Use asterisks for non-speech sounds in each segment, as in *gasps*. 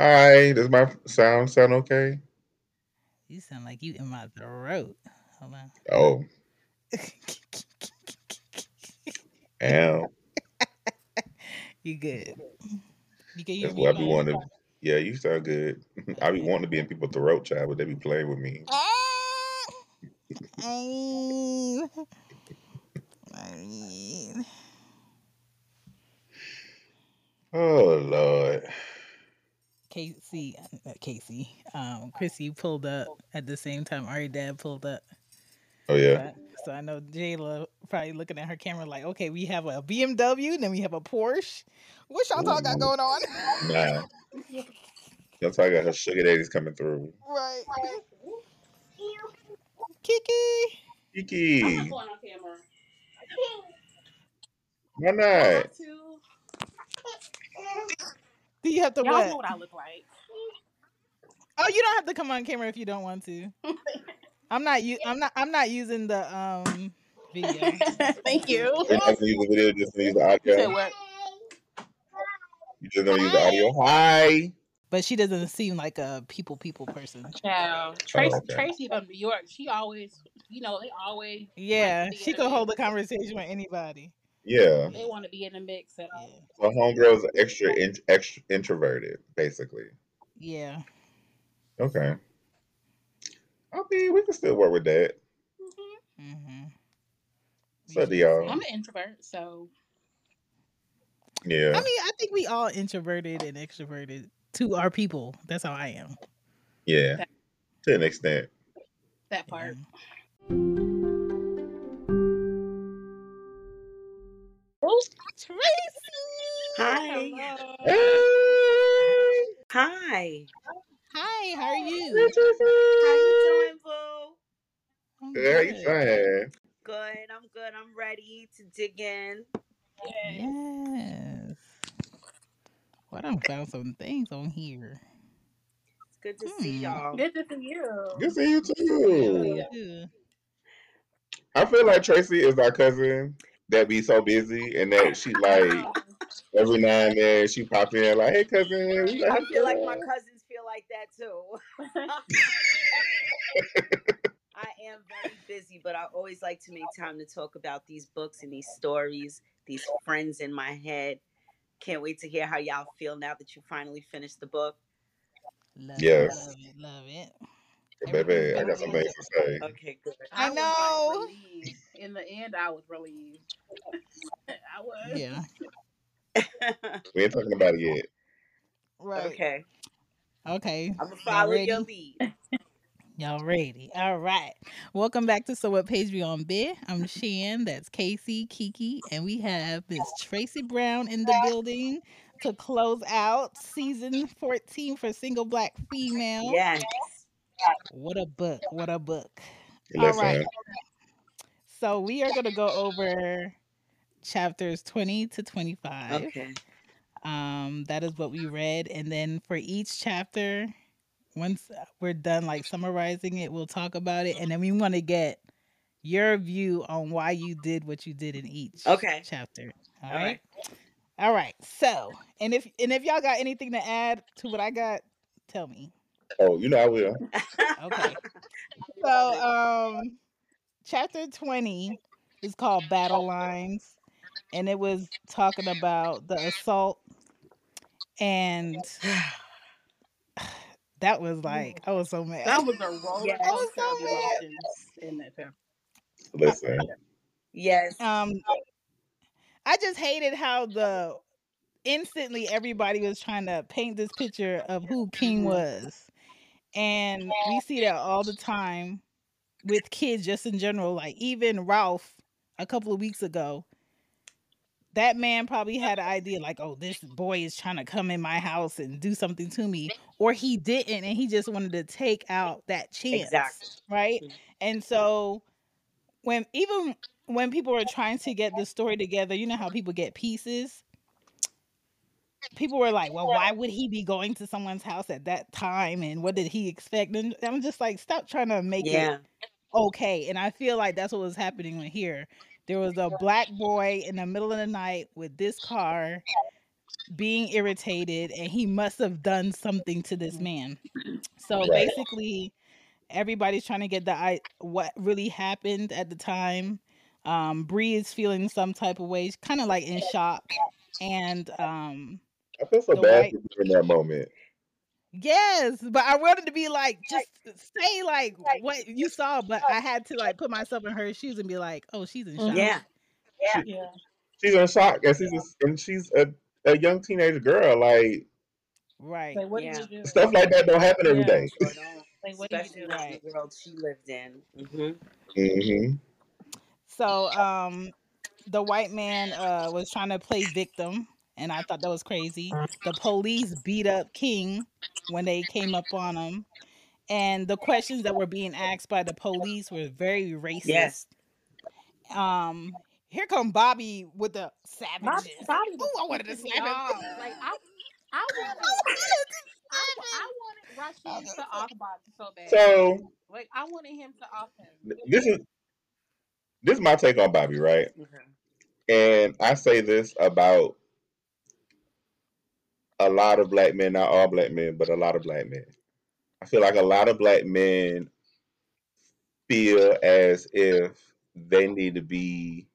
Hi, does my sound sound okay? You sound like you in my throat. Hold on. Oh, *laughs* damn. you good. You can hear That's what I be wanting to. Yeah, you sound good. *laughs* I be wanting to be in people's throat, child, but they be playing with me. I *laughs* mean, Oh Lord. Casey, uh, Casey, um, Chrissy pulled up at the same time Ari Dad pulled up. Oh So yeah. I, so I know Jayla probably looking at her camera like, okay, we have a BMW, then we have a Porsche. What y'all all got going on? nah. Y'all I got her sugar daddies coming through. right. *laughs* Kiki. I'm not Kiki, going on camera. why I not? Have to. Do you have to Y'all what? know what I look like. Oh, you don't have to come on camera if you don't want to. *laughs* I'm not u- I'm not I'm not using the um video. *laughs* Thank you. We're not gonna use the video, just gonna use the You audio. what? You're just gonna use the audio. Hi. But she doesn't seem like a people people person. Child. Oh, Tracy, okay. Tracy from New York. She always, you know, they always Yeah, to she in the could hold a conversation with anybody. Yeah. They want to be in the mix. So. Yeah. So homegirls are extra in, extra introverted, basically. Yeah. Okay. I mean, we can still work with that. hmm Mm-hmm. So do y'all. I'm an introvert, so Yeah. I mean, I think we all introverted and extroverted to our people. That's how I am. Yeah. that, To an extent. that Yeah. Part. Tracy. Hi. Hello. Hey, Hi. Hi, how are you? Tracy. How you doing, Boo? I'm Good. How you good. doing? Good. I'm good. I'm ready to dig in. Yes. Yes. Well, I found some things on here. It's good to see Hmm. y'all. Good to see you. Good seeing you Good to see you too. I feel like Tracy is our cousin that be so busy and that she like every now and then she pop in like, hey cousin, we I feel like my cousins feel like that too. *laughs* I am very busy, but I always like to make time to talk about these books and these stories, these friends in my head. Can't wait to hear how y'all feel now that you finally finished the book. Love it, Yes. love it, love it. Baby, I got some good. things to say. Okay, good. I I was like know. In the end, I was relieved. *laughs* I was. Yeah. *laughs* We ain't talking about it yet. Right. okay. Okay. I'm gonna Y'all follow your lead. *laughs* Y'all ready? All right. Welcome back to So What Page We On Bih. I'm Shan. That's Casey, Kiki, and we have Miss Tracy Brown in the building to close out season 14 for Single Black Female. Yes. What a book. What a book. All right. Listen, So we are going to go over chapters 20 to 25. Okay. Um, that is what we read. And then for each chapter, once we're done like summarizing it, we'll talk about it. And then we want to get your view on why you did what you did in each Okay. chapter. All All right. right. All right. So, and if and if y'all got anything to add to what I got, tell me. Oh, you know I will. Okay. *laughs* So, um, chapter 20 is called Battle Lines, and it was talking about the assault and *sighs* that was like I was so mad. That was a *laughs* roller Yes. I was coaster of so mad. emotions in that chapter. Listen. Yes. Um, I just hated how the instantly everybody was trying to paint this picture of who King Mhm. was, and we see that all the time with kids just in general. Like even Ralph a couple of weeks ago, that man probably had an idea like, oh, this boy is trying to come in my house and do something to me, or he didn't, and he just wanted to take out that chance, Exactly. right? Mhm. And so when even when people were trying to get the story together, you know how people get pieces. People were like, "Well, why would he be going to someone's house at that time? And what did he expect?" And I'm just like, "Stop trying to make it okay." And I feel like that's what was happening here. There was a black boy in the middle of the night with this car being irritated and he must have done something to this man. So Right. basically everybody's trying to get the I what really happened at the time. Um Bree is feeling some type of way, kind of like in shock. And um I feel so The bad white- for you in that moment. yes, but I wanted to be like just say like what you saw, but I had to like put myself in her shoes and be like, "Oh, she's in shock." Yeah. Yeah. She's in shock, and she's a, and she's a, a young teenage girl. Like Right. Like, what Yeah. did you do? stuff like that don't happen every day. Yeah. day. Sure don't. Like, what did you Especially do? not in Right. the world she lived in. hmm hmm So um the white man uh was trying to play victim and I thought that was crazy. The police beat up King when they came up on him. And the questions that were being asked by the police were very racist. Yes. Um here come Bobby with the Bobby, savages. Bobby was Ooh, I wanted to slap him. Like I, I *laughs* wanted, I, I wanted Rashid to off *laughs* Bobby so bad. So like I wanted him to off him. this is this is my take on Bobby, right? Okay. And I say this about a lot of black men, not all black men, but a lot of black men. I feel like a lot of black men feel as if they need to be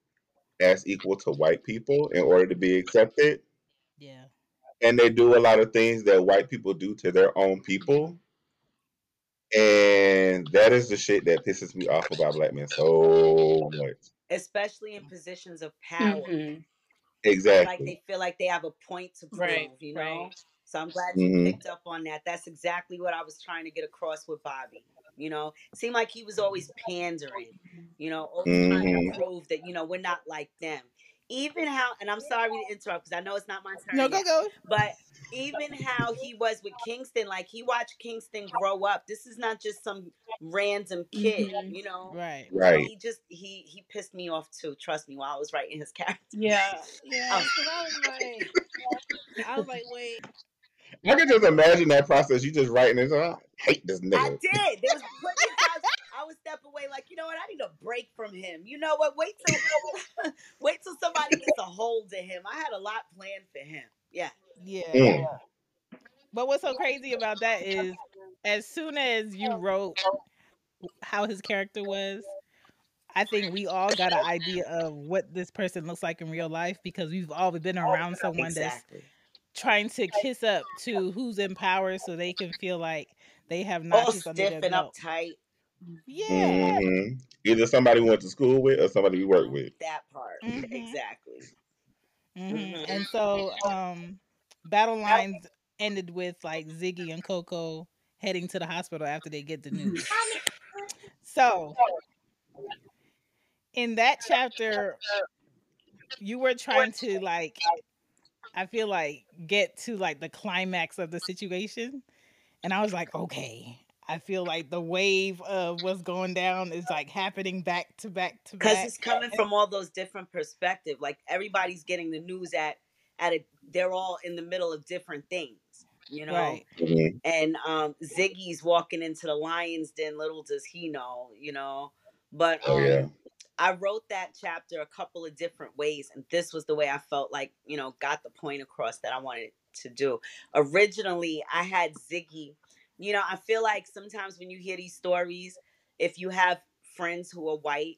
as equal to white people in order to be accepted. Yeah. And they do a lot of things that white people do to their own people. And that is the shit that pisses me off about black men so much. Especially in positions of power. Mhm. Exactly. Like they feel like they have a point to prove, Right, you know? right. So I'm glad you Mhm. picked up on that. That's exactly what I was trying to get across with Bobby. You know, seemed like he was always pandering, you know, always trying Mhm. to prove that, you know, we're not like them. Even how, and I'm sorry to interrupt because I know it's not my turn. No, go yet, go. But even how he was with Kingston, like he watched Kingston grow up. This is not just some random kid, Mhm. you know. Right. Right. He just he he pissed me off too. Trust me, while I was writing his *laughs* character. Yeah, yeah. So I was like, I was like, wait. I can just imagine that process. You just writing this. I hate this nigga. I did. There was *laughs* would step away, like you know what? I need a break from him. You know what? Wait till *laughs* wait till somebody gets a hold of him. I had a lot planned for him. Yeah. Yeah. Mm. But what's so crazy about that is as soon as you wrote how his character was, I think we all got an idea of what this person looks like in real life because we've all been around someone that's trying to kiss up to who's in power so they can feel like they have All Nazis stiff their and belt. uptight. Yeah. hmm Either somebody we went to school with or somebody we work with. That part. *laughs* Mhm. Exactly. hmm Mhm. And so um battle lines ended with like Ziggy and Coco heading to the hospital after they get the *laughs* news. So in that chapter you were trying to like I feel like get to like the climax of the situation and I was like okay I feel like the wave of what's going down is like happening back to back to back. Because it's coming from all those different perspectives. Like everybody's getting the news at at a they're all in the middle of different things. You know? Right. Mhm. and um Ziggy's walking into the lion's den little does he know you know but Oh, um yeah. I wrote that chapter a couple of different ways and this was the way I felt like you know got the point across that I wanted to do originally I had Ziggy you know I feel like sometimes when you hear these stories if you have friends who are white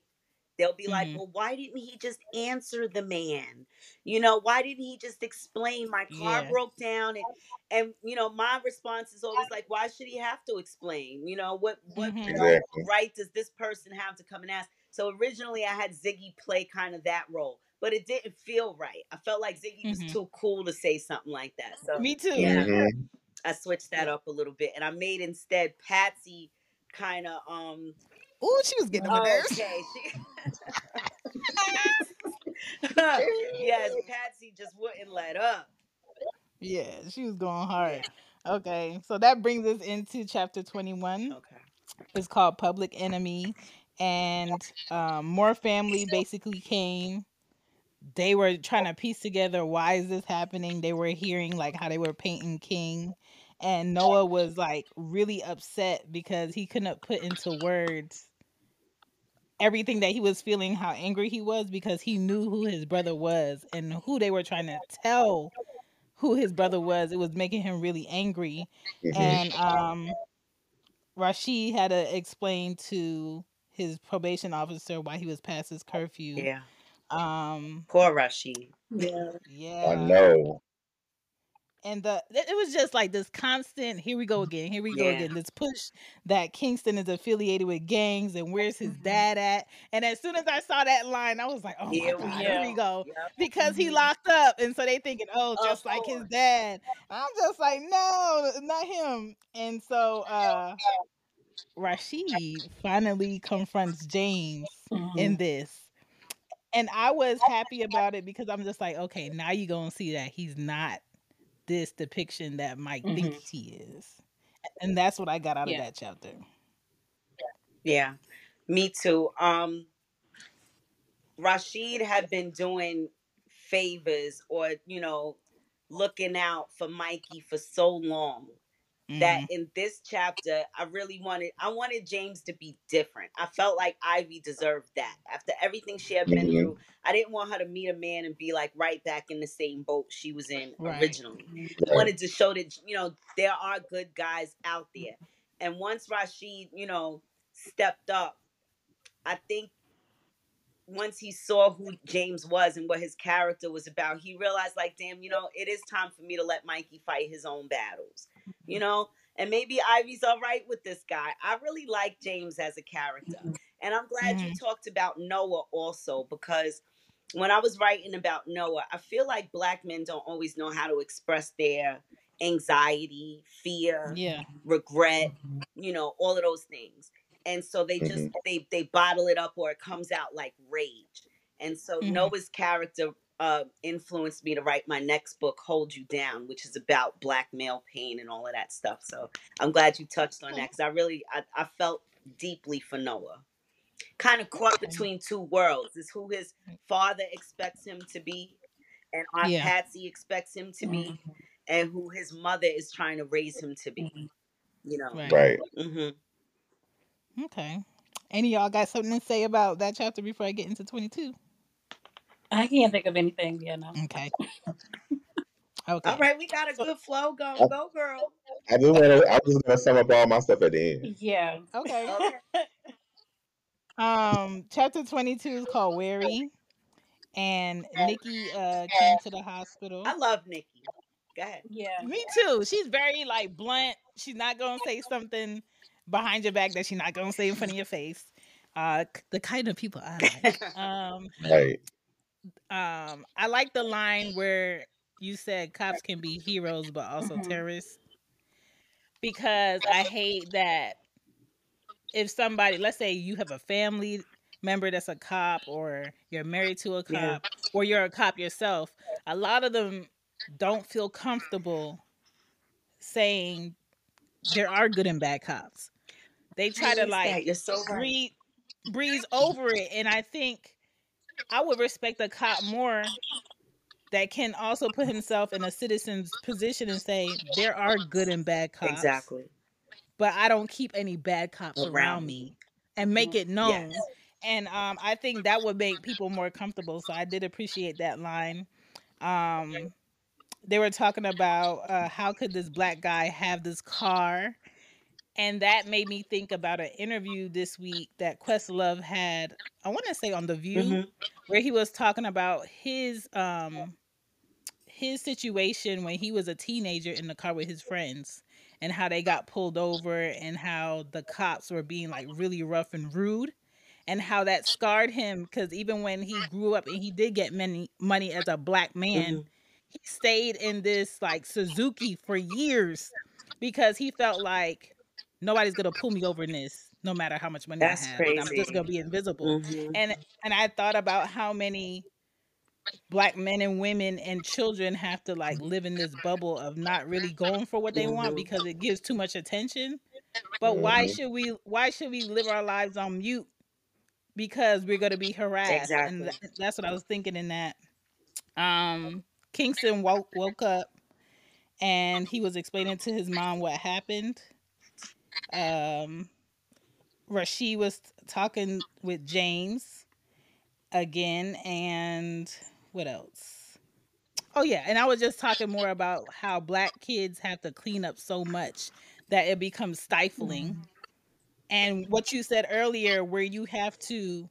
they'll be like Mhm. well why didn't he just answer the man you know why didn't he just explain my car Yeah. broke down and and you know my response is always like why should he have to explain you know what what Mhm. Exactly. right does this person have to come and ask so originally i had ziggy play kind of that role but it didn't feel right i felt like ziggy was Mhm. too cool to say something like that so Me too. Yeah. Mhm. I switched that up a little bit and i made instead patsy kind of um Ooh, she was getting on nerves. okay she *laughs* *laughs* yes patsy just wouldn't let up Yeah, she was going hard. Okay, so that brings us into chapter 21. okay It's called Public Enemy. And um, more family basically came. They were trying to piece together why is this happening. They were hearing like how they were painting King. And Noah was like really upset because he couldn't put into words everything that he was feeling, how angry he was because he knew who his brother was and who they were trying to tell who his brother was, it was making him really angry. Mhm. And um Rashid had to explain to his probation officer why he was past his curfew. Yeah. Um Poor Rashid. Yeah. yeah. I know. And the it was just like this constant here we go again here we go Yeah. again this push that kingston is affiliated with gangs and where's his dad at? And as soon as i saw that line i was like oh Here my we god here we go. go because he Mhm. locked up and so they thinking oh just like his dad. I'm just like no not him. And so uh rashid finally confronts james in Mhm. this. And I was happy about it because I'm just like, okay, now you're gonna see that he's not this depiction that Mike Mhm. thinks he is, and that's what I got out Yeah. of that chapter. Yeah. Me too. Um Rashid had been doing favors or, you know, looking out for Mikey for so long that Mhm. in this chapter I really wanted I wanted James to be different. I felt like Ivy deserved that. After everything she had been Mhm. through, I didn't want her to meet a man and be like right back in the same boat she was in Right. originally. I wanted to show that you know there are good guys out there. And once Rashid, you know, stepped up, I think once he saw who James was and what his character was about, he realized like, damn, you know, it is time for me to let Mikey fight his own battles. You know? And maybe Ivy's all right with this guy. I really like James as a character. And I'm glad you talked about Noah also because when I was writing about Noah, I feel like black men don't always know how to express their anxiety, fear, Yeah, regret, you know, all of those things. And so they just Mhm. they they bottle it up or it comes out like rage. And so Mhm. Noah's character uh influenced me to write my next book, Hold You Down, which is about black male pain and all of that stuff. So I'm glad you touched on that because I really I, I felt deeply for Noah. Kind of caught between two worlds. Is who his father expects him to be and Aunt Yeah. Patsy expects him to be and who his mother is trying to raise him to be. You know. right. Right. hmm Okay. Any of y'all got something to say about that chapter before I get into 22? I can't think of anything. Yeah, no. Okay. Okay. All right, we got a good flow going. Go, girl. I just want to. I was just gonna sum up all my stuff at the end. Yeah. Okay. Okay. *laughs* Um, chapter 22 is called Wary, and Nikki uh came to the hospital. I love Nikki. Go ahead. Yeah. Me too. She's very like blunt. She's not gonna say something behind your back that she's not gonna say in front of your face. Uh, the kind of people I like. *laughs* um, Right. Um, I like the line where you said cops can be heroes but also Mhm. terrorists because I hate that if somebody, let's say you have a family member that's a cop or you're married to a cop Yeah. or you're a cop yourself, a lot of them don't feel comfortable saying there are good and bad cops. They try to like that. You're so right. breathe breeze over it and i think i would respect a cop more that can also put himself in a citizen's position and say there are good and bad cops. Exactly. but i don't keep any bad cops around, Around me. and make it known. Yes. and um, i think that would make people more comfortable so i did appreciate that line. Um, they were talking about uh, how could this black guy have this car and that made me think about an interview this week that Questlove had. I want to say on the View, Mhm. where he was talking about his um his situation when he was a teenager in the car with his friends, and how they got pulled over, and how the cops were being like really rough and rude, and how that scarred him because even when he grew up and he did get many money as a black man, Mhm. he stayed in this like Suzuki for years because he felt like nobody's gonna pull me over in this, no matter how much money That's I have. and I'm just gonna be invisible. Mhm. And and I thought about how many black men and women and children have to like live in this bubble of not really going for what they want Mhm. because it gives too much attention. But why Mhm. should we why should we live our lives on mute because we're going to be harassed and Exactly. th- that's what I was thinking in that um Kingston woke, woke up and he was explaining to his mom what happened. Um Rashid was talking with James again and what else? Oh yeah, and I was just talking more about how black kids have to clean up so much that it becomes stifling. Mm-hmm. And what you said earlier where you have to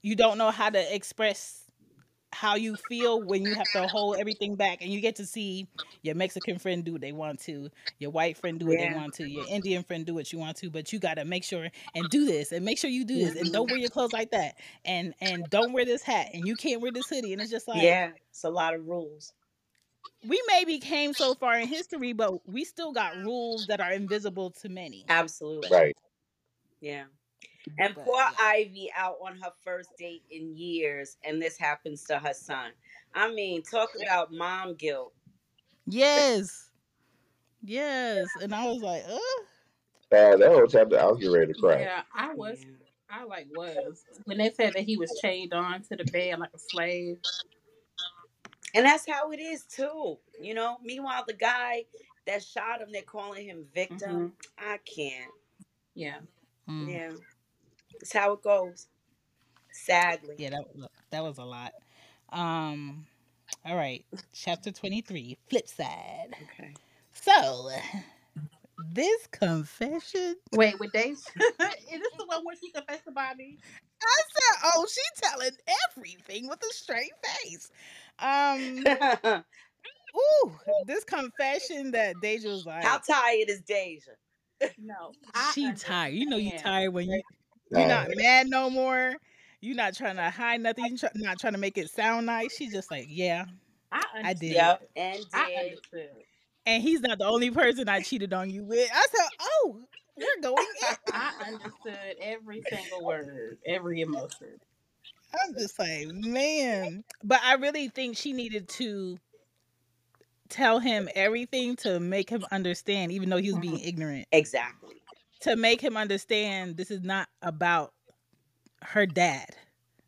you don't know how to express how you feel when you have to hold everything back and you get to see your Mexican friend do what they want to, your white friend do what Yeah. they want to, your Indian friend do what you want to, but you got to make sure and do this and make sure you do this and don't wear mm-hmm. your clothes like that and and don't wear this hat and you can't wear this hoodie and it's just like yeah, it's a lot of rules. we maybe came so far in history but we still got rules that are invisible to many. Absolutely. Right. Yeah. And But, poor yeah. Ivy out on her first date in years, and this happens to her son. I mean, talk about mom guilt. Yes. Yes. And I was like, "Uh, Uh, that whole chapter, I was getting ready to cry. Yeah, I was. Yeah. I like was when they said that he was chained on to the bed like a slave. And that's how it is too. You know, meanwhile, the guy that shot him, they're calling him victim. I can't. Yeah. mm." Yeah. It's how it goes. Sadly. Yeah, that was that was a lot. Um, all right, chapter twenty three, flip side. Okay. So, this confession, *laughs* Wait, with Dave? *laughs* Is this the one where she confessed to Bobby? I said, "Oh, she telling everything with a straight face." Um, *laughs* ooh, this confession that Deja was like, how tired is Deja? No. I she tired. You know, you tired when you you're not Tired. mad no more. You're not trying to hide nothing. You're try- not trying to make it sound nice. She's just like, yeah, I I did. Yep. And I understood. and he's not the only person I cheated on you with. I said, oh, we're going *laughs* in. I understood every single word, every emotion. I'm just like, man. But I really think she needed to tell him everything to make him understand, even though he was being mm-hmm. ignorant, Exactly. To make him understand this is not about her dad.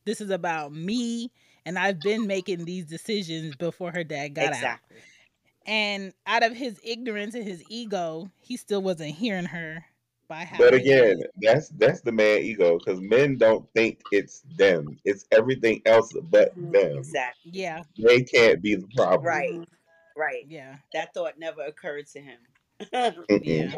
This is about me. And I've been making these decisions before her dad got out. exactly. And out of his ignorance and his ego, he still wasn't hearing her by how But again, was. that's that's the man ego because men don't think it's them. It's everything else but Mhm. them. Exactly. Yeah, They can't be the problem. Right. Right. yeah, That thought never occurred to him. Yeah.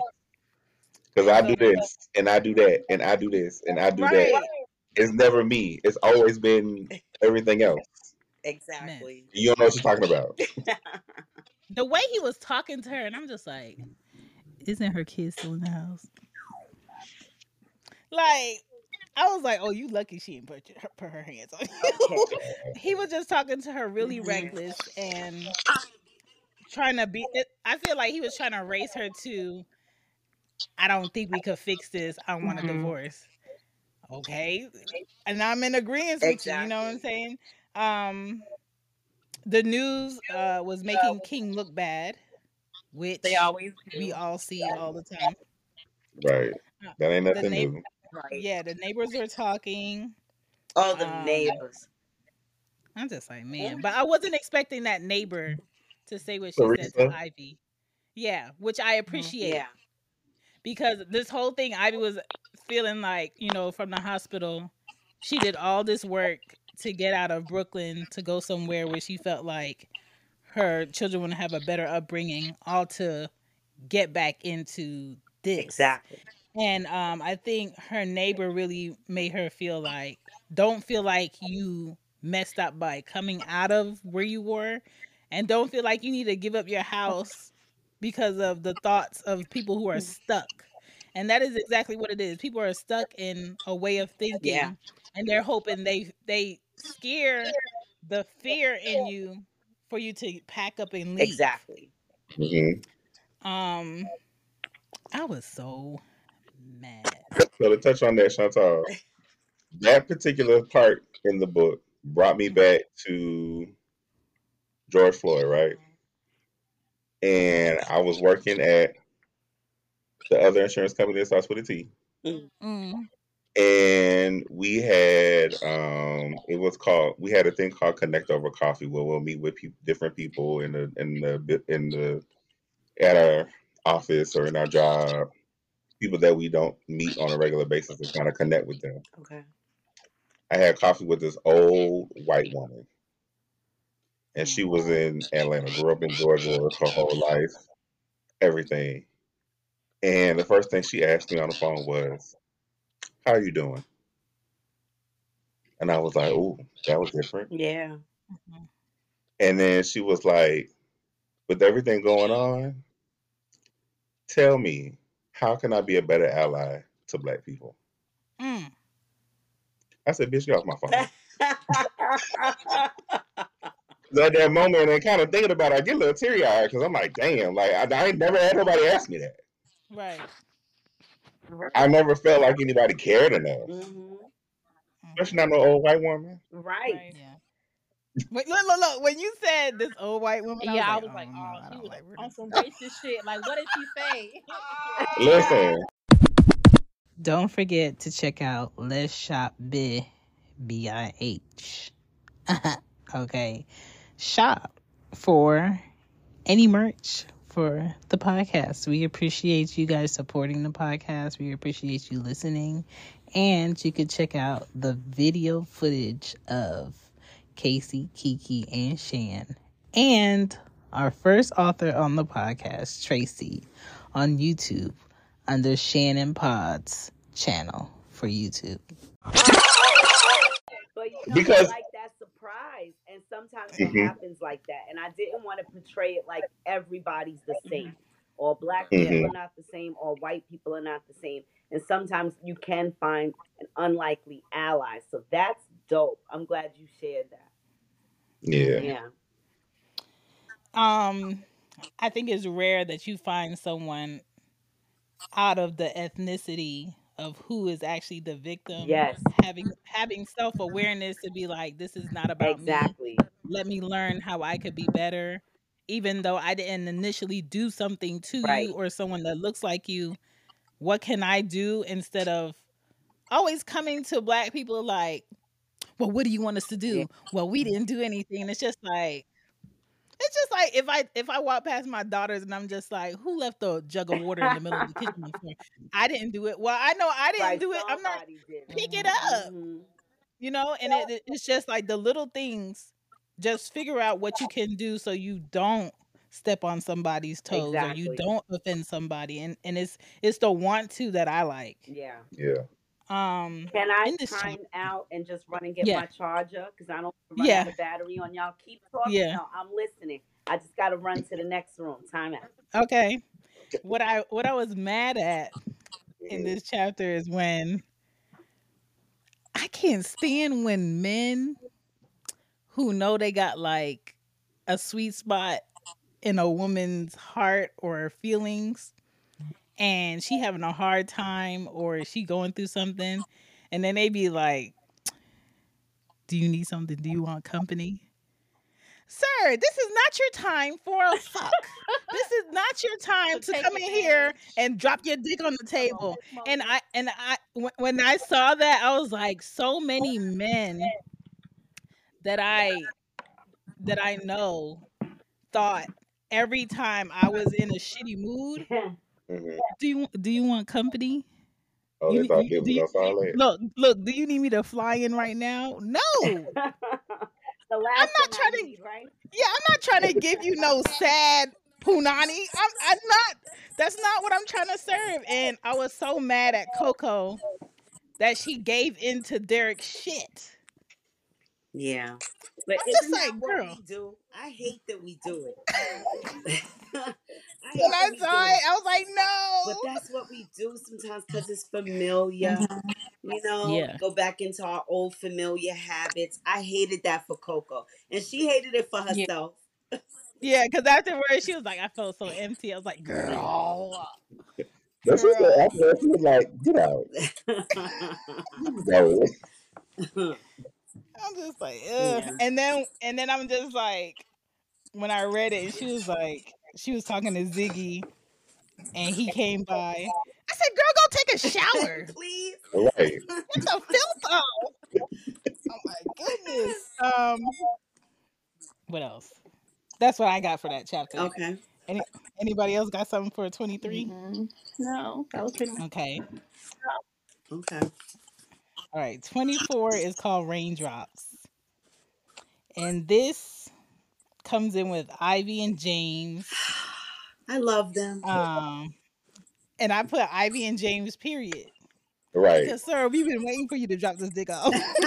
Because I do *laughs* this and I do that and I do this and I do Right. that. It's never me. It's always been everything else. exactly. You don't know what you're talking about. *laughs* The way he was talking to her, and I'm just like, isn't her kid still in the house? Like, I was like, oh, you lucky she didn't put, her, put her hands on you. *laughs* he was just talking to her really Mhm. reckless and trying to be. I feel like he was trying to raise her to. I don't think we could fix this. I want a Mhm. divorce. Okay, and I'm in agreement with you. You know what I'm saying? Um, the news uh was making King look bad, which They always do. we all see all the time. Right. That ain't nothing neigh- new. Right. Yeah, the neighbors were talking. All the Um, neighbors. I'm just like, man, but I wasn't expecting that neighbor to say what she said to Ivy. Yeah, which I appreciate Yeah. Because this whole thing, Ivy was feeling like, you know, from the hospital, she did all this work to get out of Brooklyn to go somewhere where she felt like her children would have a better upbringing, all to get back into this. Exactly. And um, I think her neighbor really made her feel like, don't feel like you messed up by coming out of where you were, and don't feel like you need to give up your house because of the thoughts of people who are stuck. And that is exactly what it is. People are stuck in a way of thinking, and they're hoping they they scare the fear in you for you to pack up and leave. Exactly. hmm Um, I was so mad. So to touch on that, Chantal, that particular part in the book brought me back to George Floyd, right? And I was working at the other insurance company that starts with a T. Mm, And we had um it was called we had a thing called Connect Over Coffee where we'll meet with peop different people in the in the in the at our office or in our job, people that we don't meet on a regular basis and kind of connect with them. Okay. I had coffee with this old white woman. And she was in Atlanta, grew up in Georgia her whole life, everything. And the first thing she asked me on the phone was, "How are you doing?" And I was like, "Oh, that was different." Yeah. Mhm. And then she was like, "With everything going on, tell me, how can I be a better ally to Black people?" Mm. I said, "Bitch, get off my phone." *laughs* 'Cause at that moment, and kind of thinking about it, I get a little teary eyed because I'm like, "Damn!" Like I, I ain't never had nobody ask me that. Right. I never felt like anybody cared enough, hmm especially not no old white woman. Right. Right. Yeah. Wait, look, look, look. When you said this old white woman, I yeah, I was was like, like, oh, oh, she don't was like her. on some racist shit. Like, what did she say? *laughs* Listen, Don't forget to check out Let's Shop Bih, B I H. *laughs* okay. Shop for any merch for the podcast. We appreciate you guys supporting the podcast. We appreciate you listening. And you can check out the video footage of Casey, Kiki, and Shan. And our first author on the podcast, Tracy, on YouTube under Shannon Pod's channel for YouTube. Because- surprise, and sometimes it happens like that. And I didn't want to portray it like everybody's the same, or black Mhm. people are not the same, or white people are not the same. And sometimes you can find an unlikely ally. So that's dope. I'm glad you shared that. yeah, Yeah. Um, I think it's rare that you find someone out of the ethnicity of who is actually the victim. Yes. Having having self awareness to be like, this is not about me. Exactly. Let me learn how I could be better. Even though I didn't initially do something to Right. you or someone that looks like you, what can I do instead of always coming to black people like, well, what do you want us to do? Yeah. Well, we didn't do anything. It's just like it's just like if I if I walk past my daughters and I'm just like, who left the jug of water in the middle of the *laughs* kitchen floor? I didn't do it. Well, I know I didn't Right. do it. I'm not did it. pick it up. Mhm. you know and it, it- it's just like the little things just figure out what you can do so you don't step on somebody's toes or you don't offend somebody and and it's it's the want to that i like Yeah. yeah. Um Can I time out and just run and get Yeah. my charger? Because I don't run Yeah. out of battery on y'all. Keep talking. Yeah. No, I'm listening. I just got to run to the next room. Time out. okay what i what i was mad at in Mhm. this chapter is when i can't stand when men who know they got like a sweet spot in a woman's heart or feelings and she having a hard time or she going through something? And then they be like do you need something? Do you want company? Sir this is not your time for a fuck. This is not your time to come in here and drop your dick on the table. and. I and I when- when I saw that I was like so many men that I that I know thought every time I was in a shitty mood Mhm. do you do you want company Oh, You they need- thought you- it do you- was us all that. look look do you need me to fly in right now no yeah *laughs* the last not thing I trying to- need, right? I'm not trying to give you no *laughs* sad punani I'm I'm not that's not what I'm trying to serve and I was so mad at Coco that she gave in to Derek's shit Yeah. But I'm just like, what girl. we do? I hate that we do it. I when I saw it I was like no. But that's what we do sometimes because it's familiar. Mm-hmm. You know, Yeah. go back into our old familiar habits. I hated that for Coco, and she hated it for herself. Yeah, because afterwards she was like, I felt so empty. I was like, girl. That's just Girl. the after that, she was like, get out. *laughs* *laughs* Go. I'm just like, Ugh. Yeah. And then and then I'm just like, when I read it, she was like, she was talking to Ziggy and he came by. I said, girl, go take a shower. *laughs* Please. Right. *laughs* Get the filth off. Oh my goodness. Um what else? That's what I got for that chapter. Okay. Anybody else got something for 23? Mhm. No, that was pretty much. Okay. Okay. All right, 24 is called Raindrops. And this comes in with Ivy and James. I love them. Um, and I put Ivy and James. Period. Right. Because sir, we've been waiting for you to drop this dick off. exactly. *laughs*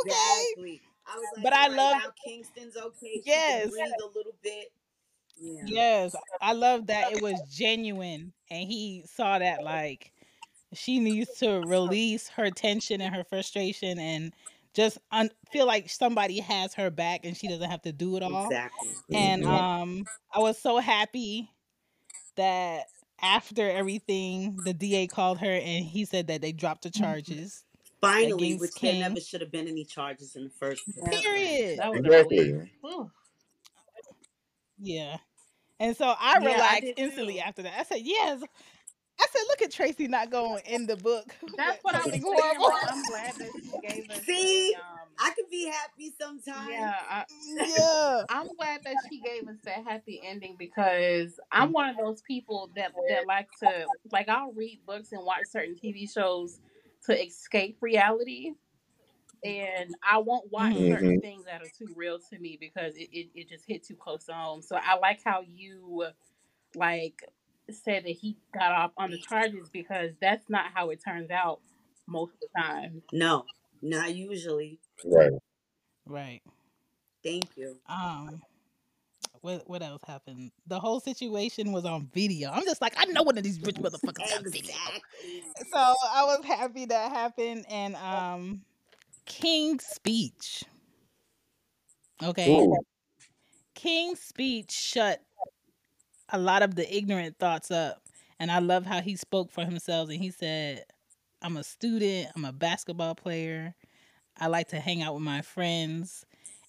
okay. Exactly. I was like, But I "Alright, love- now Kingston's okay. Yes. breathe a little bit. Yeah. Yes, I love that it was genuine, and he saw that like she needs to release her tension and her frustration, and just un- feel like somebody has her back, and she doesn't have to do it all. Exactly. And Mhm. um, I was so happy that after everything, the DA called her and he said that they dropped the charges. Finally, against which there never should have been any charges in the first place. Period. That was a Exactly. Yeah. And so I Yeah, I relaxed did instantly too. after that. I said, yes. I said, look at Tracy not going in the book. *laughs* That's what I was something saying. horrible. Like, I'm glad that she gave us. See? a, um, I could be happy sometimes. yeah, I, yeah. I'm glad that she gave us that happy ending because I'm one of those people that that like to like I'll read books and watch certain TV shows to escape reality. And I won't watch Mhm. certain things that are too real to me because it, it, it just hit too close to home. So I like how you like said that he got off on the charges because that's not how it turns out most of the time. No, not usually. Right. Right. Thank you. Um what what else happened? The whole situation was on video. I'm just like, I know one of these rich motherfuckers got video. Exactly. *laughs* So I was happy that happened and um King's speech. Okay. Ooh. King's speech shut a lot of the ignorant thoughts up. And I love how he spoke for himself and he said, I'm a student, I'm a basketball player, I like to hang out with my friends,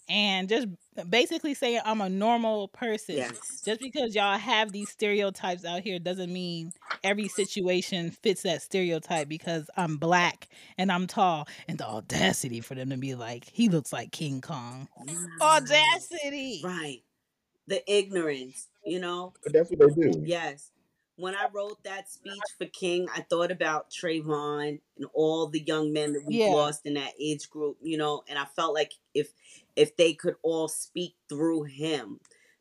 and just basically saying I'm a normal person. Yes. Just because y'all have these stereotypes out here doesn't mean every situation fits that stereotype because I'm black and I'm tall. And the audacity for them to be like, he looks like King Kong. Audacity. Right. The ignorance, you know? That's what they do. Yes. When I wrote that speech for King, I thought about Trayvon and all the young men that we've Yeah. lost in that age group, you know, and I felt like if if they could all speak through him.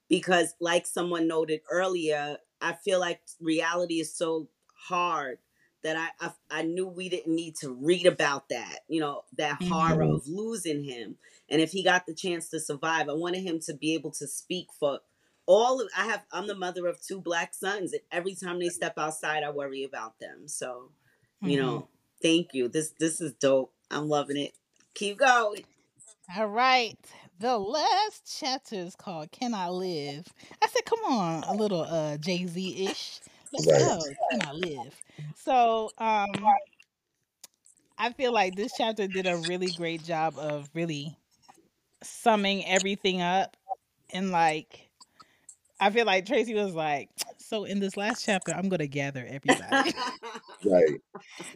Because like someone noted earlier, I feel like reality is so hard that I I, I knew we didn't need to read about that, you know, that horror Mhm. of losing him. And if he got the chance to survive, I wanted him to be able to speak for all of I have I'm the mother of two black sons and every time they step outside I worry about them. So, you Mhm. know, thank you. This this is dope. I'm loving it. Keep going. All right. The last chapter is called Can I Live? I said, come on, a little uh Jay Z ish. Let's go. Can I live? So um I feel like this chapter did a really great job of really summing everything up and like I feel like Tracy was like, so in this last chapter, I'm gonna gather everybody. *laughs* Right.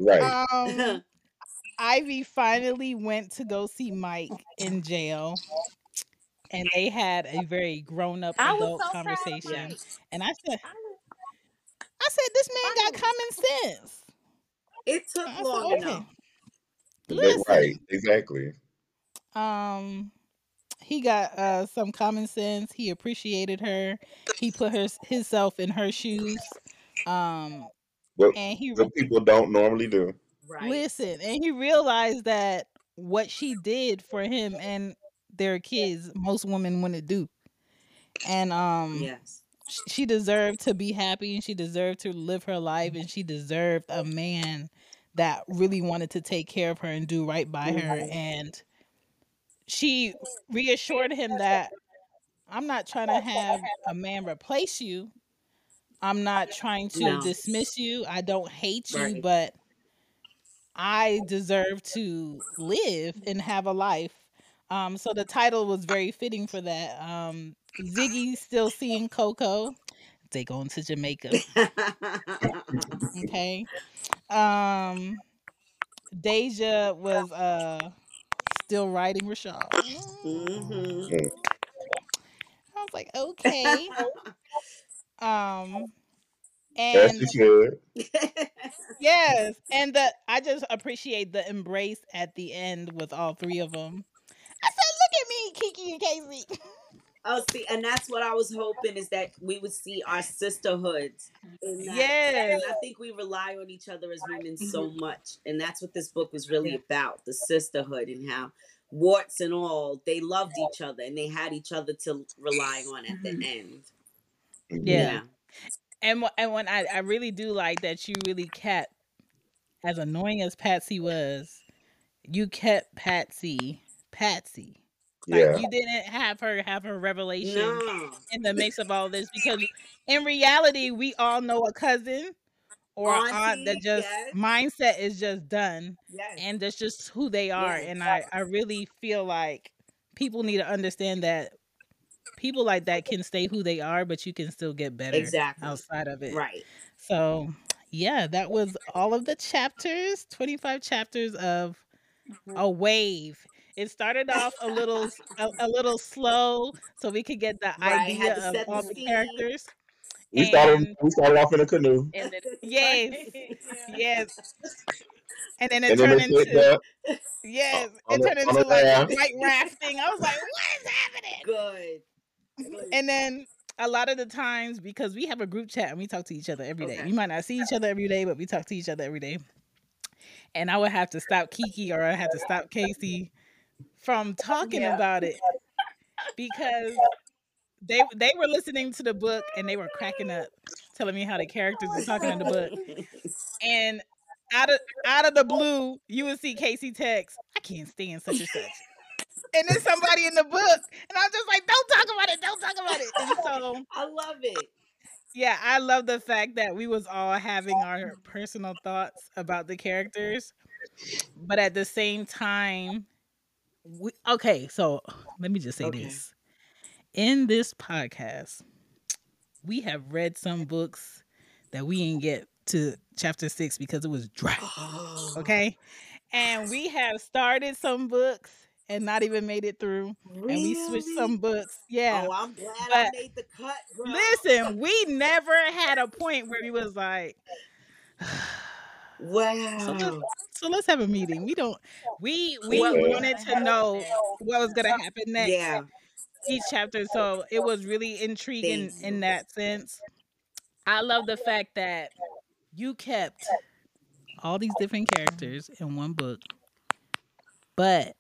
Right. um *laughs* Ivy finally went to go see Mike in jail. And they had a very grown up adult so conversation. And I said, I said, this man got common sense. it took I said, long okay. enough. Listen. Right. Exactly. Um, he got uh some common sense. He appreciated her. He put her himself in her shoes. Um, What and he what people don't normally do. Right. listen, and he realized that what she did for him and their kids, most women wouldn't do. And um, Yes. she deserved to be happy and she deserved to live her life and she deserved a man that really wanted to take care of her and do right by her and she reassured him that I'm not trying to have a man replace you. I'm not trying to No. dismiss you. I don't hate you, Right. but I deserve to live and have a life. Um, so the title was very fitting for that. Um, Ziggy's still seeing Coco. They going to Jamaica. *laughs* Okay. Um, Deja was uh still riding Rashad. hmm I was like, okay. Um, As and you should. yes, and the I just appreciate the embrace at the end with all three of them. I said, look at me Kiki and Casey. *laughs* Oh, see, and that's what I was hoping is that we would see our sisterhoods that. I think we rely on each other as women mm-hmm. so much. And that's what this book was really about the sisterhood and how warts and all, they loved each other and they had each other to rely on at the mm-hmm. end. Yeah. And and when I I really do like that you really kept as annoying as Patsy was, you kept Patsy Patsy. Like Yeah. you didn't have her have her revelation No. in the mix of all this because in reality we all know a cousin or an aunt that just yes. mindset is just done Yes. and that's just who they are Yes. and I, I really feel like people need to understand that people like that can stay who they are but you can still get better Exactly. outside of it Right. so yeah that was all of the chapters 25 chapters of mm-hmm. a wave it started off a little *laughs* a, a little slow so we could get the Right, idea of all the scene. characters We started we started off in a canoe. And then *laughs* yes *laughs* yes and then it And turned they into that Yes, on it turned on into like raft. white rafting. I was like, what is happening? Good. Good. And then a lot of the times, because we have a group chat and we talk to each other every day. Okay. We might not see each other every day, but we talk to each other every day. And I would have to stop Kiki or I had to stop Casey from talking Yeah. about it because they they were listening to the book and they were cracking up, telling me how the characters were talking in the book. And out of out of the blue, you would see Casey text, I can't stand such and such. And then somebody in the book, and I'm just like, don't talk about it, don't talk about it. And so I love it. yeah, I love the fact that we was all having our personal thoughts about the characters, but at the same time, we, okay. So let me just say Okay. this: in this podcast, we have read some books that we didn't get to chapter six because it was dry. *gasps* Okay, and we have started some books and not even made it through, and we switched some books. Yeah. Oh, I'm glad I made the cut, girl. Listen, we never had a point where we was like, *sighs* Wow. so let's have a meeting. We don't. We we wanted to know what was gonna happen next Yeah. each chapter, so it was really intriguing in that sense. I love the fact that you kept all these different characters in one book, but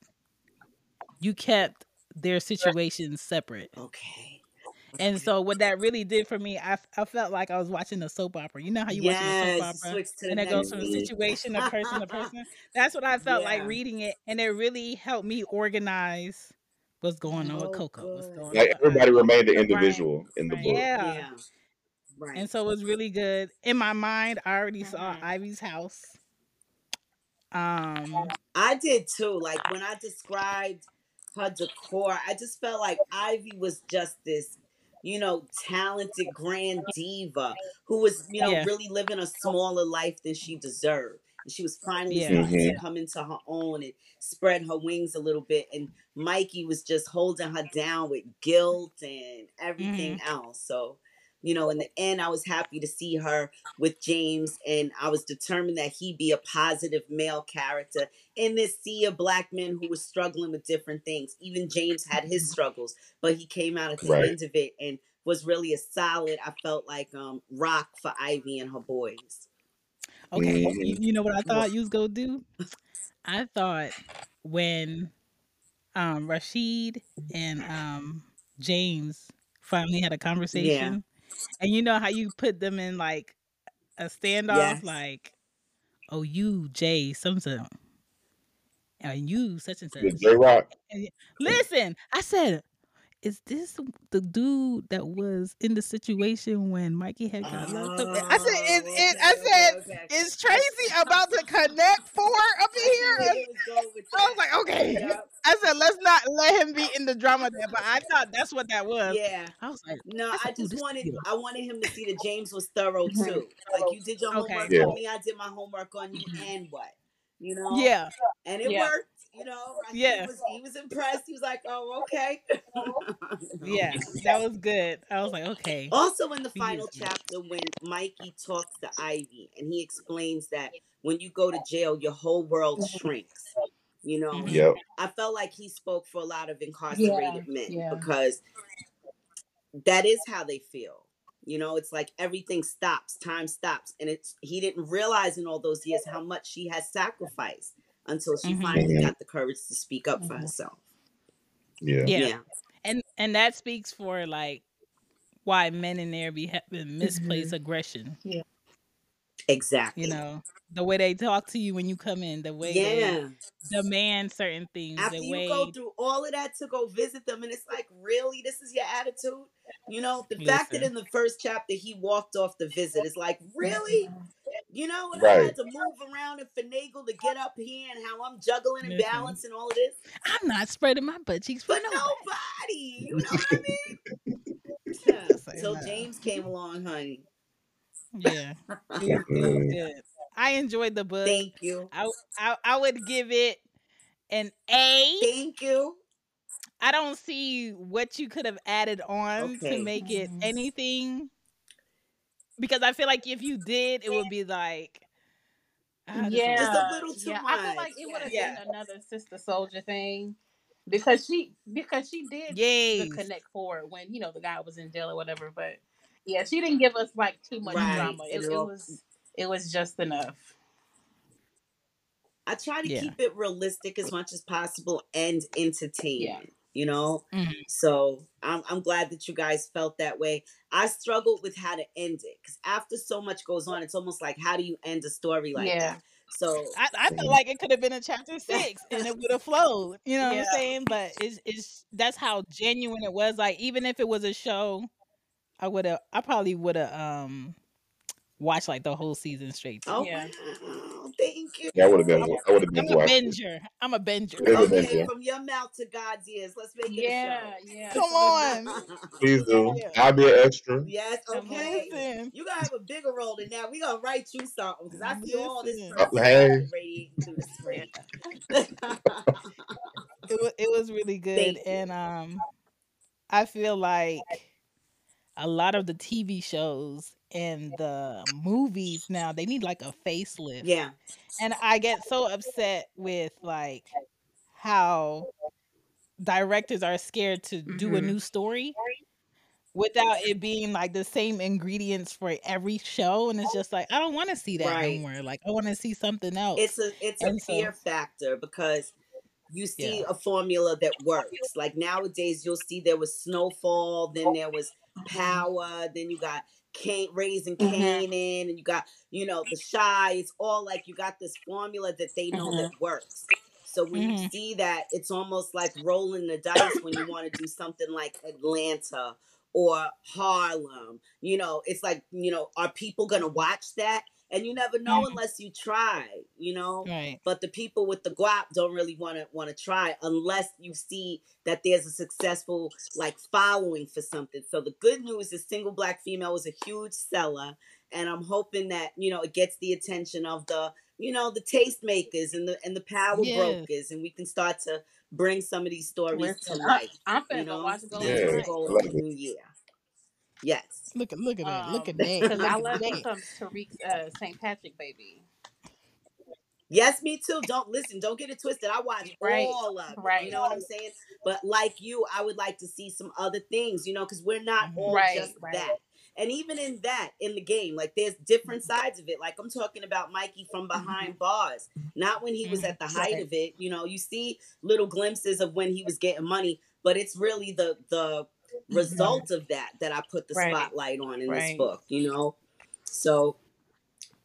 you kept their situations separate. Okay. And so what that really did for me, I, I felt like I was watching a soap opera. You know how you watch a soap opera Switch to the and it goes from scene. situation to person to *laughs* person. That's what I felt like reading it, and it really helped me organize what's going on with Oh, Coco. What's going Like on? everybody remained an Right, individual in the book. Yeah. Yeah. Right. And so it was really good. In my mind, I already saw Mhm. Ivy's house. Um, I did too. Like when I described her decor, I just felt like Ivy was just this, you know, talented grand diva who was, you know, Yeah. really living a smaller life than she deserved. And she was finally Yeah. starting to Mhm. come into her own and spread her wings a little bit. And Mikey was just holding her down with guilt and everything else. So, you know, in the end, I was happy to see her with James, and I was determined that he be a positive male character in this sea of black men who were struggling with different things. Even James had his struggles, but he came out at the Right. end of it and was really a solid. I felt like um rock for Ivy and her boys. okay, Mhm. you, you know what I thought you was gonna do? I thought when um Rashid and um James finally had a conversation, and you know how you put them in like a standoff, Yes. like, oh you Jay something, and you such and such. With J Rock. Listen, I said, is this the dude that was in the situation when Mikey had got locked up? I said, it, Oh, it, I said, okay, okay. is Tracy about to connect four up in here? I was going with I was that. like, okay. Yep. I said, let's not let him be in the drama there. But I thought that's what that was. Yeah. I was like, No, I I said, "Ooh, just wanted cute." I wanted him to see that *laughs* James was thorough too. Like you did your Okay. homework Yeah. on me, I did my homework on you, mm-hmm. and what? You know? yeah, And it Yeah. worked. You know, I Yeah. he was he was impressed. He was like, "Oh, okay." *laughs* yeah, that was good. I was like, okay. Also, in the final chapter, when Mikey talks to Ivy and he explains that when you go to jail, your whole world shrinks. You know, Mhm. Yep. I felt like he spoke for a lot of incarcerated Yeah, men yeah. because that is how they feel. You know, it's like everything stops, time stops, and it's he didn't realize in all those years how much she has sacrificed until she Mhm. finally got the courage to speak up for Mhm. herself. Yeah. Yeah. Yeah, and and that speaks for like why men in there be having misplaced Mhm. aggression. Yeah. Exactly. You know, the way they talk to you when you come in, the way they demand certain things, After the you way go through all of that to go visit them, and it's like, really, this is your attitude. You know, the fact that in the first chapter he walked off the visit is like, really? You know, and I had to move around and finagle to get up here, and how I'm juggling and Listen. balancing all of this I'm not spreading my butt cheeks for for nobody. nobody. You know what I mean? *laughs* Yeah. Till no. James came along, honey. Yeah, it was, it was Mm. good. I enjoyed the book. Thank you. I, I I would give it an A. Thank you. I don't see what you could have added on Okay. to make it Mhm. anything. Because I feel like if you did, it would be like ah, Yeah, Just a little too yeah. I feel like it would have Yeah. been another Sister Souljah thing because she because she did the connect forward when you know the guy was in jail or whatever. But yeah, she didn't give us like too much Right, drama. It, it it was it was just enough. I try to Yeah. keep it realistic as much as possible and entertaining. You know, Mhm. so I'm I'm glad that you guys felt that way. I struggled with how to end it because after so much goes on, it's almost like how do you end a story like Yeah. that? So I, I feel *laughs* like it could have been a chapter six and it would have flowed. You know what Yeah. I'm saying? But it's it's that's how genuine it was. Like even if it was a show, I would have I probably would have um watched like the whole season straight. through. oh Yeah. wow, thank you. That would have been. I would have been I'm a watching. binger. I'm a binger. It is a Okay, binger. from your mouth to God's ears. Let's make Yeah, it yeah. a show. *laughs* Come on. Please do. *laughs* Yeah. I'll be an extra. yes, okay. Listen. You gotta have a bigger role than that. We gonna write you something because I see all this hey. personality radiating through *laughs* the screen. It was it was really good. Thank. And um I feel like a lot of the TV shows and the movies now they need like a facelift. yeah, and I get so upset with like how directors are scared to do a Mhm. new story without it being like the same ingredients for every show and it's just like I don't want to see that Right. no more like I want to see something else it's a it's a so- fear factor because you see Yeah. a formula that works. Like nowadays, you'll see there was Snowfall, then there was Power, then you got Kane, Raising Mhm. Kanan, and you got you know the Chi. It's all like you got this formula that they know Mhm. that works. So when you Mhm. see that, it's almost like rolling the dice when you want to do something like Atlanta or Harlem. You know, it's like you know, are people gonna watch that? And you never know Mhm. unless you try. You know, right but the people with the guap don't really want to want to try unless you see that there's a successful like following for something so the good news is single black female was a huge seller and i'm hoping that you know it gets the attention of the you know the tastemakers and the and the power Yes. brokers and we can start to bring some of these stories to I, *laughs* life I'm you finna know watch it go Yeah. This tonight. goal I for like the new year yes look at look at that look at *laughs* Um, that Because look I at love me that. some Tariq's uh, St. Patrick baby. Yes, me too. Don't listen. Don't get it twisted. I watch Right, all of it. right. You know what I'm saying? But like you, I would like to see some other things. You know, because we're not all Right, just right. that. And even in that, in the game, like there's different sides of it. Like I'm talking about Mikey from behind bars, not when he was Mhm. at the height of it. You know, you see little glimpses of when he was getting money, but it's really the the result of that that I put the Right. spotlight on in this book. You know, so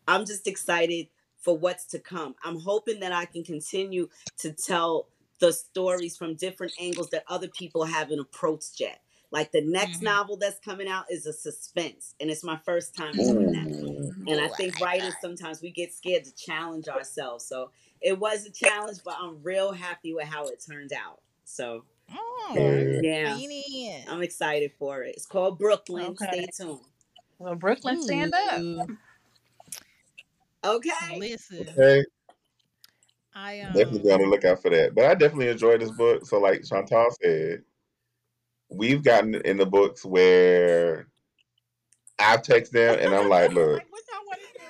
I'm just excited for what's to come. I'm hoping that I can continue to tell the stories from different angles that other people haven't approached yet. Like the next Mhm. novel that's coming out is a suspense, and it's my first time doing that. Mm. And I think writers sometimes we get scared to challenge ourselves. So it was a challenge, but I'm real happy with how it turned out. So Oh, Yeah. yeah, lean. I'm excited for it. It's called Brooklyn. Okay. Stay tuned. Well, Brooklyn, stand up. Okay. Listen, Okay. I um Definitely be on the lookout for that. But I definitely enjoyed this book. So, like Chantal said, we've gotten in the books where I've texted them and I'm like, *laughs* look, like, what y'all want to do?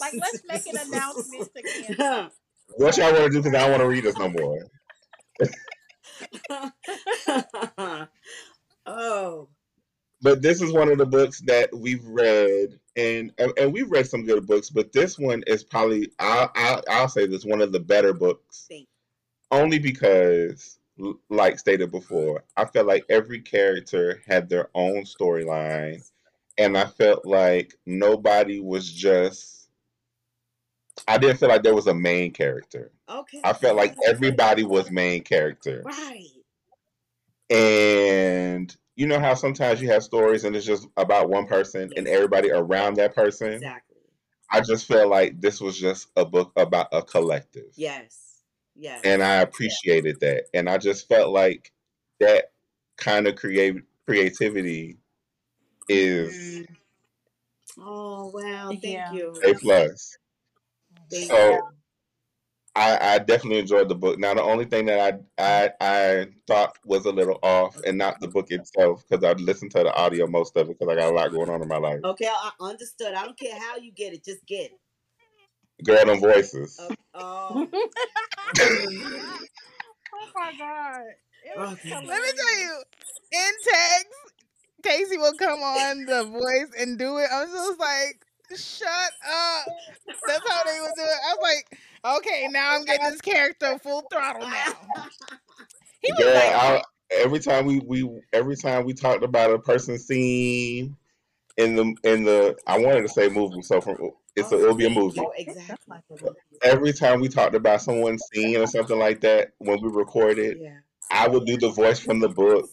Like, let's make an announcement *laughs* to cancel. What y'all want to do? Because I don't want to read this no more. *laughs* *laughs* oh, But this is one of the books that we've read, and and we've read some good books. But this one is probably I'll I'll, I'll say this one of the better books, only because, like stated before, I felt like every character had their own storyline, and I felt like nobody was just. I didn't feel like there was a main character. Okay. I felt like everybody was main character. right. And you know how sometimes you have stories and it's just about one person and everybody around that person? Exactly. I just felt like this was just a book about a collective. Yes. Yes. And I appreciated that. And I just felt like that kind of create creativity is Mm. Oh wow! Thank Yeah. you. A plus. Thank So- you. I, I definitely enjoyed the book. Now the only thing that I I I thought was a little off, and not the book itself, because I listened to the audio most of it because I got a lot going on in my life. Okay, I I understood. I don't care how you get it, just get it. Girl, them voices. Oh, oh, *laughs* Oh my god. Okay. Let me tell you, in text, Casey will come on the voice and do it. I was just like, shut up. That's how they would do it. I was like, okay, now I'm getting this character full throttle now. He was Girl, like, I, every time we, we every time we talked about a person scene in the in the I wanted to say movie, so from it's a, it'll be a oh, movie. Oh, exactly. Every time we talked about someone's scene or something like that when we recorded, Yeah. I would do the voice from the book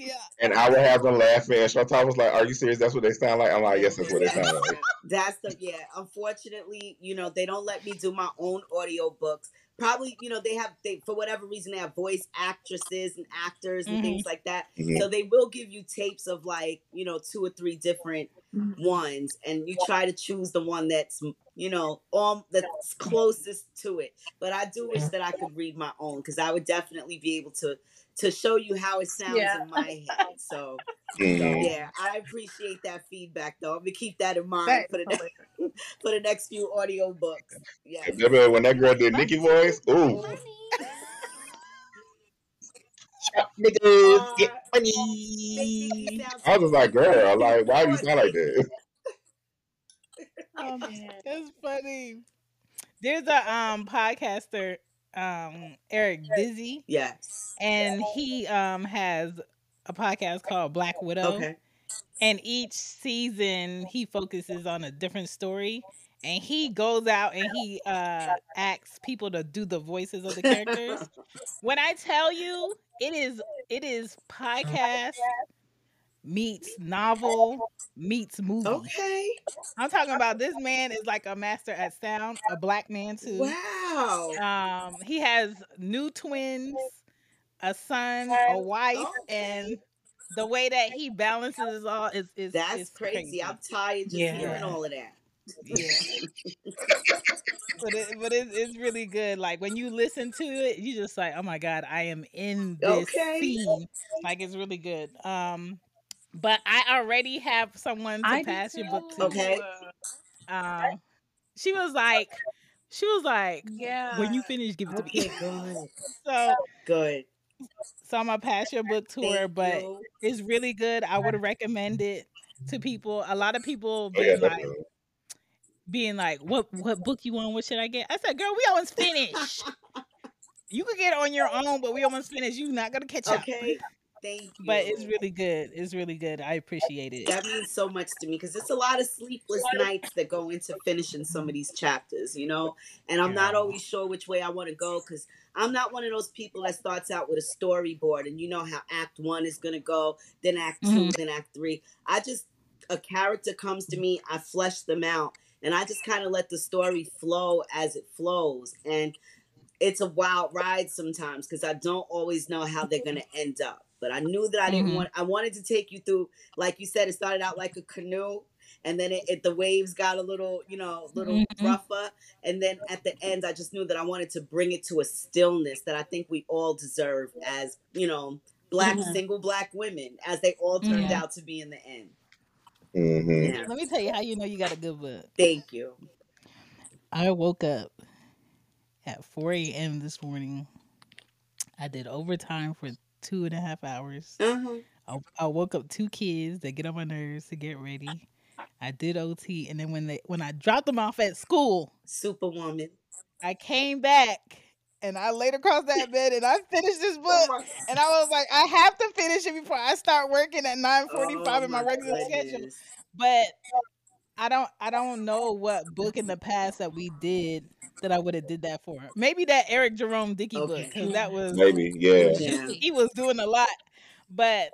yeah. and I would have them laughing. And Chantal was like, "Are you serious? That's what they sound like." I'm like, "Yes, that's what they sound like." *laughs* That's the yeah. Unfortunately, you know, they don't let me do my own audio books. Probably, you know, they have they for whatever reason they have voice actresses and actors and Mhm. things like that. Mhm. So they will give you tapes of like, you know, two or three different ones and you try to choose the one that's you know um that's closest to it but i do wish that i could read my own because i would definitely be able to to show you how it sounds Yeah. in my head so Mhm. yeah i appreciate that feedback though i'm gonna keep that in mind That for the next *laughs* for the next few audio books yes Remember when that girl did Nikki voice? Ooh, niggas get money. I was just like, "Girl, like, why do you sound like this?" *laughs* Oh man. It's funny. There's a um podcaster, um, Eric Dizzy, yes. and he um has a podcast called Black Widow. okay. and each season he focuses on a different story and he goes out and he uh asks people to do the voices of the characters. When i tell you it is it is podcast meets novel meets movie. Okay. I'm talking about this man is like a master at sound a black man too. Wow um he has new twins a son a wife and the way that he balances it all is is that's is crazy. i'm tired just Yeah. hearing all of that. Yeah. *laughs* But it, but it, it's really good. Like when you listen to it you just like oh my god i am in this Okay. scene. Like it's really good. Um but i already have someone to I pass your book to. Okay. um she was like she was like Yeah. when you finish give it to okay me *laughs* good so good so i'm gonna pass your book to her but you. it's really good i would recommend *laughs* it to people a lot of people Oh, yeah, like being like, "What what book you want? What should I get?" I said, "Girl, we almost *laughs* finished. you could get it on your own, but we almost finished. You're not gonna catch up." Thank you. But it's really good. It's really good. I appreciate it. that means so much to me because it's a lot of sleepless nights that go into finishing some of these chapters, you know. And I'm not always sure which way I want to go because I'm not one of those people that starts out with a storyboard and you know how Act One is gonna go, then Act 2 Mhm. then Act Three. I just a character comes to me, I flesh them out, and I just kind of let the story flow as it flows. And it's a wild ride sometimes because I don't always know how they're gonna end up. But I knew that I didn't Mhm. want. I wanted to take you through, like you said, it started out like a canoe, and then it, it the waves got a little, you know, a little Mhm. rougher, and then at the end, I just knew that I wanted to bring it to a stillness that I think we all deserve as you know, black Mhm. single black women, as they all turned Yeah. out to be in the end. Mhm. Yeah. Let me tell you how you know you got a good book. Thank you. I woke up at 4 a.m. this morning. I did overtime for two and a half hours. Uh-huh. I, I woke up two kids that get on my nerves to get ready. I did OT, and then when they when I dropped them off at school, Superwoman. I came back and I laid across that *laughs* bed and I finished this book. And I was like, I have to finish it before I start working at 9:45 Oh, in my regular schedule. But I don't I don't know what book in the past that we did that I would have did that for. Maybe that Eric Jerome Dickey book because that was Maybe, yeah. Yeah. he was doing a lot. But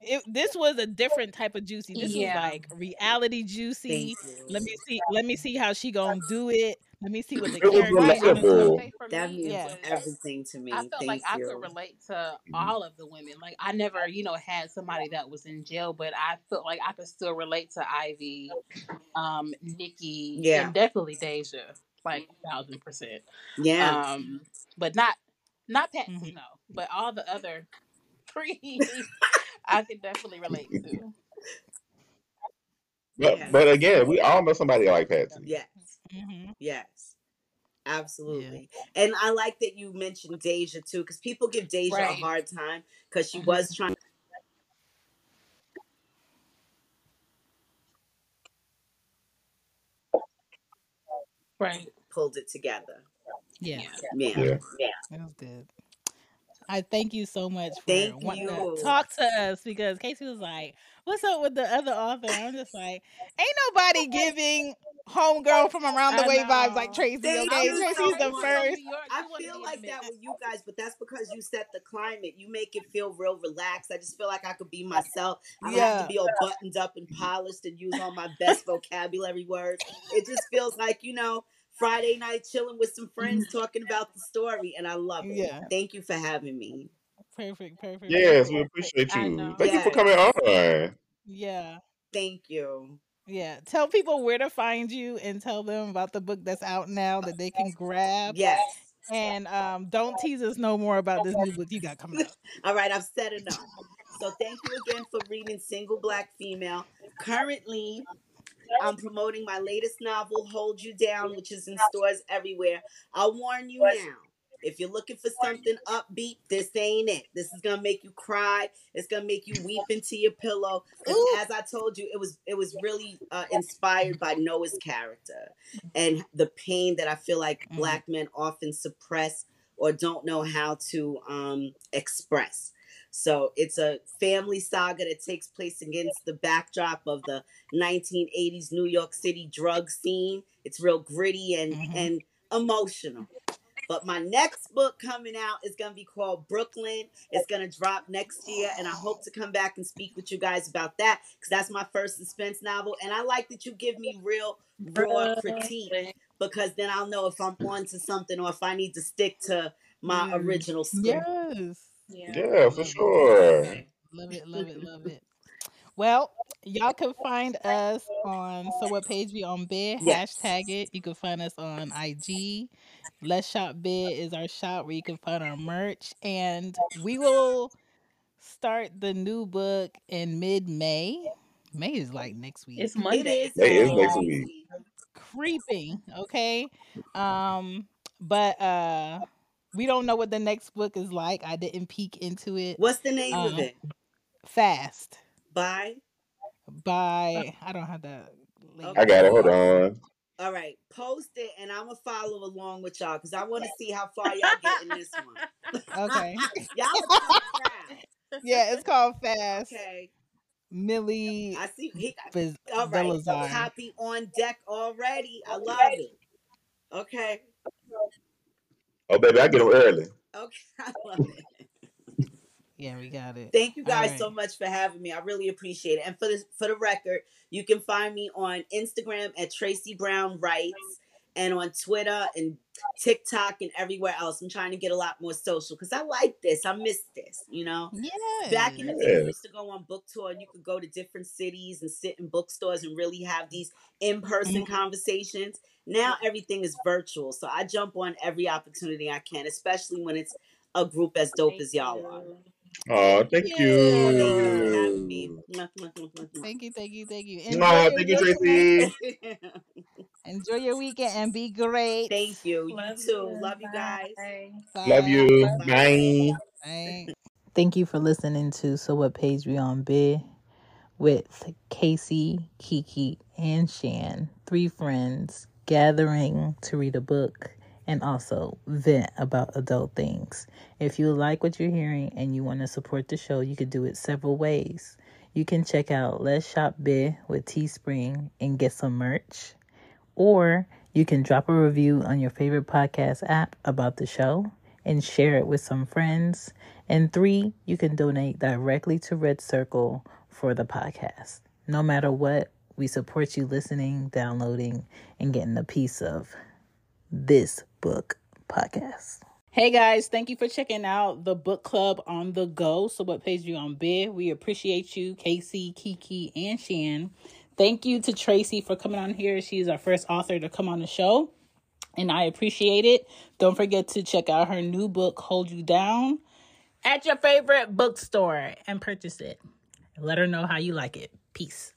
it, this was a different type of juicy. This Yeah. was like reality juicy. Let me see. Let me see how she gonna do it. Let me see what the It was character is gonna do. For That me, means Yeah. everything to me. I felt Thank like I you. could relate to all of the women. Like I never, you know, had somebody that was in jail, but I felt like I could still relate to Ivy, um, Nikki, Yeah. and definitely Deja, like a thousand percent. yeah. Um, but not not Patsy, Mhm. no, but all the other *laughs* three, *laughs* I can definitely relate to. But Yeah. but again, we all know somebody like Patsy. yes. Mhm. Yes. Absolutely. And I like that you mentioned Deja too, because people give Deja a hard time because she Mhm. was trying Right. pulled it together. Yeah, Yeah. Yeah. that was good. I thank you so much for Thank wanting you. to talk to us because Casey was like, "What's up with the other author?" I'm just like, "Ain't nobody giving homegirl from around the I way vibes like. Tracy." Thank Okay, Tracy's the first. I feel like that with you guys, but that's because you set the climate. You make it feel real relaxed. I just feel like I could be myself. I don't have Yeah. to be all buttoned up and polished and use all my best vocabulary words. It just feels like, you know, Friday night chilling with some friends mm-hmm. talking about the story, and I love it. Yeah. Thank you for having me. Perfect, perfect. Yes, perfect. we appreciate you. know. Thank you for coming on. Yeah. Thank you. Yeah. Tell people where to find you and tell them about the book that's out now that they can grab. Yes. And um, don't tease us no more about this new book you got coming out. *laughs* All right, I've said enough. So thank you again for reading Single Black Female. Currently, I'm promoting my latest novel, Hold You Down, which is in stores everywhere. I'll warn you now. If you're looking for something upbeat, this ain't it. This is gonna make you cry. It's gonna make you weep into your pillow. As I told you, it was it was really uh, inspired by Noah's character and the pain that I feel like Mhm. black men often suppress or don't know how to um, express. So it's a family saga that takes place against the backdrop of the 1980s New York City drug scene. It's real gritty and Mhm. and emotional. But my next book coming out is going to be called Brooklyn. It's going to drop next year, and I hope to come back and speak with you guys about that because that's my first suspense novel. And I like that you give me real, raw critique because then I'll know if I'm on to something or if I need to stick to my Mm. original script. Yes. Yeah. Yeah, for sure. Love it, love it, love it. Well, y'all can find us on So What Page We on Bih. Yes. Hashtag it. You can find us on IG. Let's Shop Bih is our shop where you can find our merch. And we will start the new book in mid May. May is like next week. It's It Monday. is. It is Oh. next week. creeping okay um but uh we don't know what the next book is like i didn't peek into it What's the name of Um, it? fast Bye. by i don't have that link. I got it. Hold on. All right, post it, and I'm gonna follow along with y'all because I want to see how far y'all get in this one. okay *laughs* y'all are tough yeah it's called fast Okay, millie I see. He, Biz- all right, Vilazar. copy on deck already. I love it. Okay, Oh, baby, I get them early. okay, *laughs* I love it. Yeah we got it Thank you guys right. so much for having me. I really appreciate it. And for the for the record, you can find me on Instagram at Tracy Brown Writes and on Twitter and TikTok and everywhere else. I'm trying to get a lot more social because I like this. I miss this, you know. yeah Back in the day, Yeah. we used to go on book tour and you could go to different cities and sit in bookstores and really have these in person Mhm. conversations. Now everything is virtual. So I jump on every opportunity I can, especially when it's a group as dope Thank as y'all are. You. Oh, thank Yeah. You thank you thank you thank you Mwah, Enjoy Thank you, your. Tracy. *laughs* Enjoy your weekend and be great. Thank you. You Love too. you. Love you guys. Bye. Love you. Bye. Bye. Bye. Thank you for listening to So What Page We On Bih with Casey, Kiki, and Shan, three friends gathering to read a book and also vent about adult things. If you like what you're hearing and you want to support the show, you could do it several ways. You can check out Let's Shop Bih with Teespring and get some merch. Or you can drop a review on your favorite podcast app about the show and share it with some friends. And three, you can donate directly to Red Circle for the podcast. No matter what, we support you listening, downloading, and getting a piece of this book podcast. Hey guys, thank you for checking out the book club on the go. So, what page you on Bih? We appreciate you, Casey, Kiki, and Shan. Thank you to Tracy for coming on here. She's our first author to come on the show, and I appreciate it. Don't forget to check out her new book, Hold You Down, at your favorite bookstore and purchase it. Let her know how you like it. Peace.